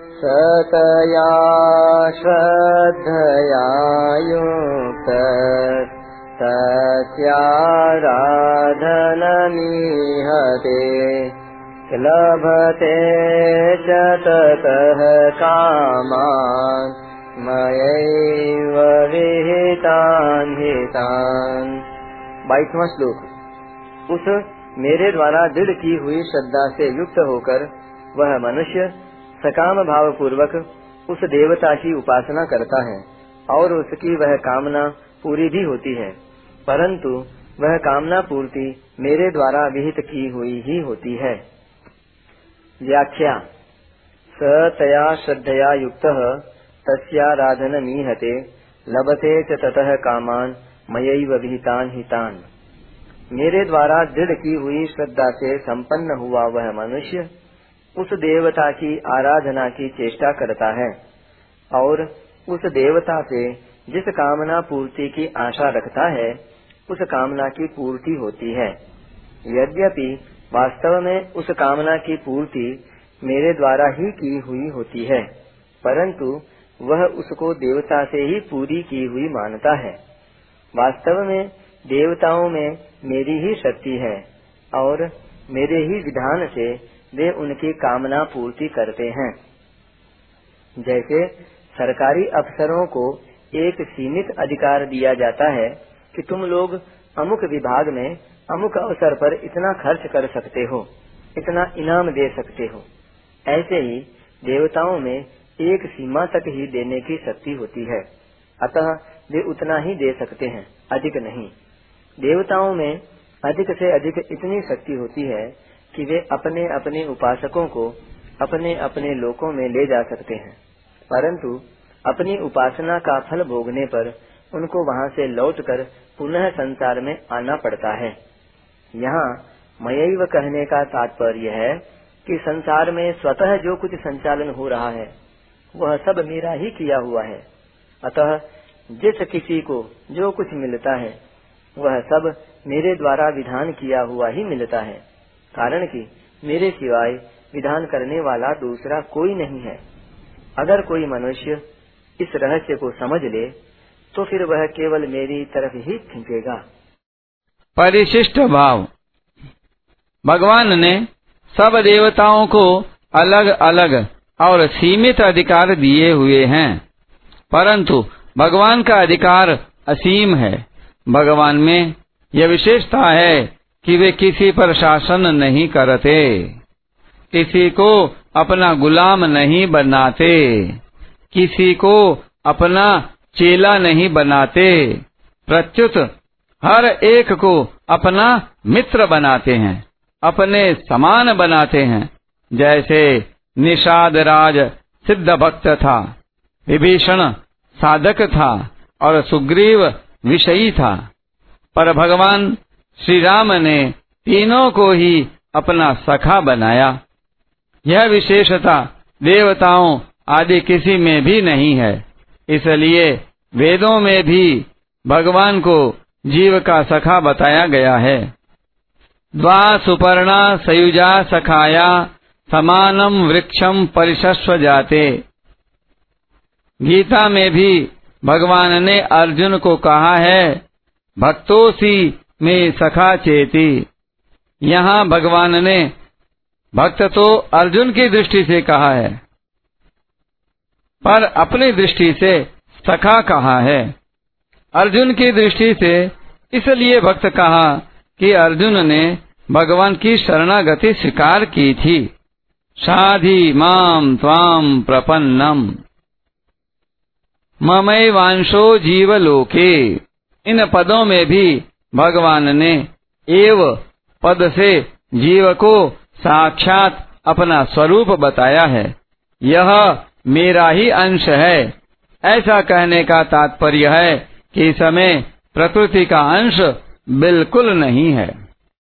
सतया श्रद्धया युक्त तस्याराधनमीहते लभते च ततः कामान्, मयैव विहितान् हितान् बाईसवा श्लोक। उस मेरे द्वारा दृढ़ की हुई श्रद्धा से युक्त होकर वह मनुष्य सकाम भाव पूर्वक उस देवता की उपासना करता है और उसकी वह कामना पूरी भी होती है, परंतु वह कामना पूर्ति मेरे द्वारा विहित की हुई ही होती है। व्याख्या। स तया श्रद्धया युक्त तस्राधन नीहते लभते च ततः कामान, मयैव विहितान हितान। मेरे द्वारा दृढ़ की हुई श्रद्धा से संपन्न हुआ वह मनुष्य उस देवता की आराधना की चेष्टा करता है और उस देवता से जिस कामना पूर्ति की आशा रखता है, उस कामना की पूर्ति होती है। यद्यपि वास्तव में उस कामना की पूर्ति मेरे द्वारा ही की हुई होती है, परंतु वह उसको देवता से ही पूरी की हुई मानता है। वास्तव में देवताओं में मेरी ही शक्ति है और मेरे ही विधान से वे उनकी कामना पूर्ति करते हैं। जैसे सरकारी अफसरों को एक सीमित अधिकार दिया जाता है कि तुम लोग अमुक विभाग में अमुक अवसर पर इतना खर्च कर सकते हो, इतना इनाम दे सकते हो। ऐसे ही देवताओं में एक सीमा तक ही देने की शक्ति होती है। अतः वे उतना ही दे सकते हैं, अधिक नहीं। देवताओं में अधिक से अधिक इतनी शक्ति होती है कि वे अपने अपने उपासकों को अपने अपने लोकों में ले जा सकते हैं। परंतु अपनी उपासना का फल भोगने पर उनको वहाँ से लौटकर पुनः संसार में आना पड़ता है। यहाँ मयैव कहने का तात्पर्य है कि संसार में स्वतः जो कुछ संचालन हो रहा है, वह सब मेरा ही किया हुआ है। अतः जिस किसी को जो कुछ मिलता है, वह सब मेरे द्वारा विधान किया हुआ ही मिलता है। कारण कि मेरे सिवाय विधान करने वाला दूसरा कोई नहीं है। अगर कोई मनुष्य इस रहस्य को समझ ले तो फिर वह केवल मेरी तरफ़ ही खींचेगा। परिशिष्ट भाव। भगवान ने सब देवताओं को अलग अलग और सीमित अधिकार दिए हुए हैं, परंतु भगवान का अधिकार असीम है। भगवान में यह विशेषता है कि वे किसी पर शासन नहीं करते, किसी को अपना गुलाम नहीं बनाते, किसी को अपना चेला नहीं बनाते, प्रत्युत हर एक को अपना मित्र बनाते हैं, अपने समान बनाते हैं, जैसे निषाद राज सिद्ध भक्त था, विभीषण साधक था और सुग्रीव विषयी था। पर भगवान श्री राम ने तीनों को ही अपना सखा बनाया। यह विशेषता देवताओं आदि किसी में भी नहीं है। इसलिए वेदों में भी भगवान को जीव का सखा बताया गया है। द्वा सुपर्णा सयुजा सखाया समानम वृक्षम परिशस्व जाते। गीता में भी भगवान ने अर्जुन को कहा है, भक्तों भक्तोसी में सखा चेती। यहाँ भगवान ने भक्त तो अर्जुन की दृष्टि से कहा है, पर अपनी दृष्टि से सखा कहा है। अर्जुन की दृष्टि से इसलिए भक्त कहा कि अर्जुन ने भगवान की शरणागति स्वीकार की थी। शाधि माम त्वाम प्रपन्नम। ममय वांशो जीवलोके। इन पदों में भी भगवान ने एव पद से जीव को साक्षात अपना स्वरूप बताया है। यह मेरा ही अंश है। ऐसा कहने का तात्पर्य है कि समय प्रकृति का अंश बिल्कुल नहीं है।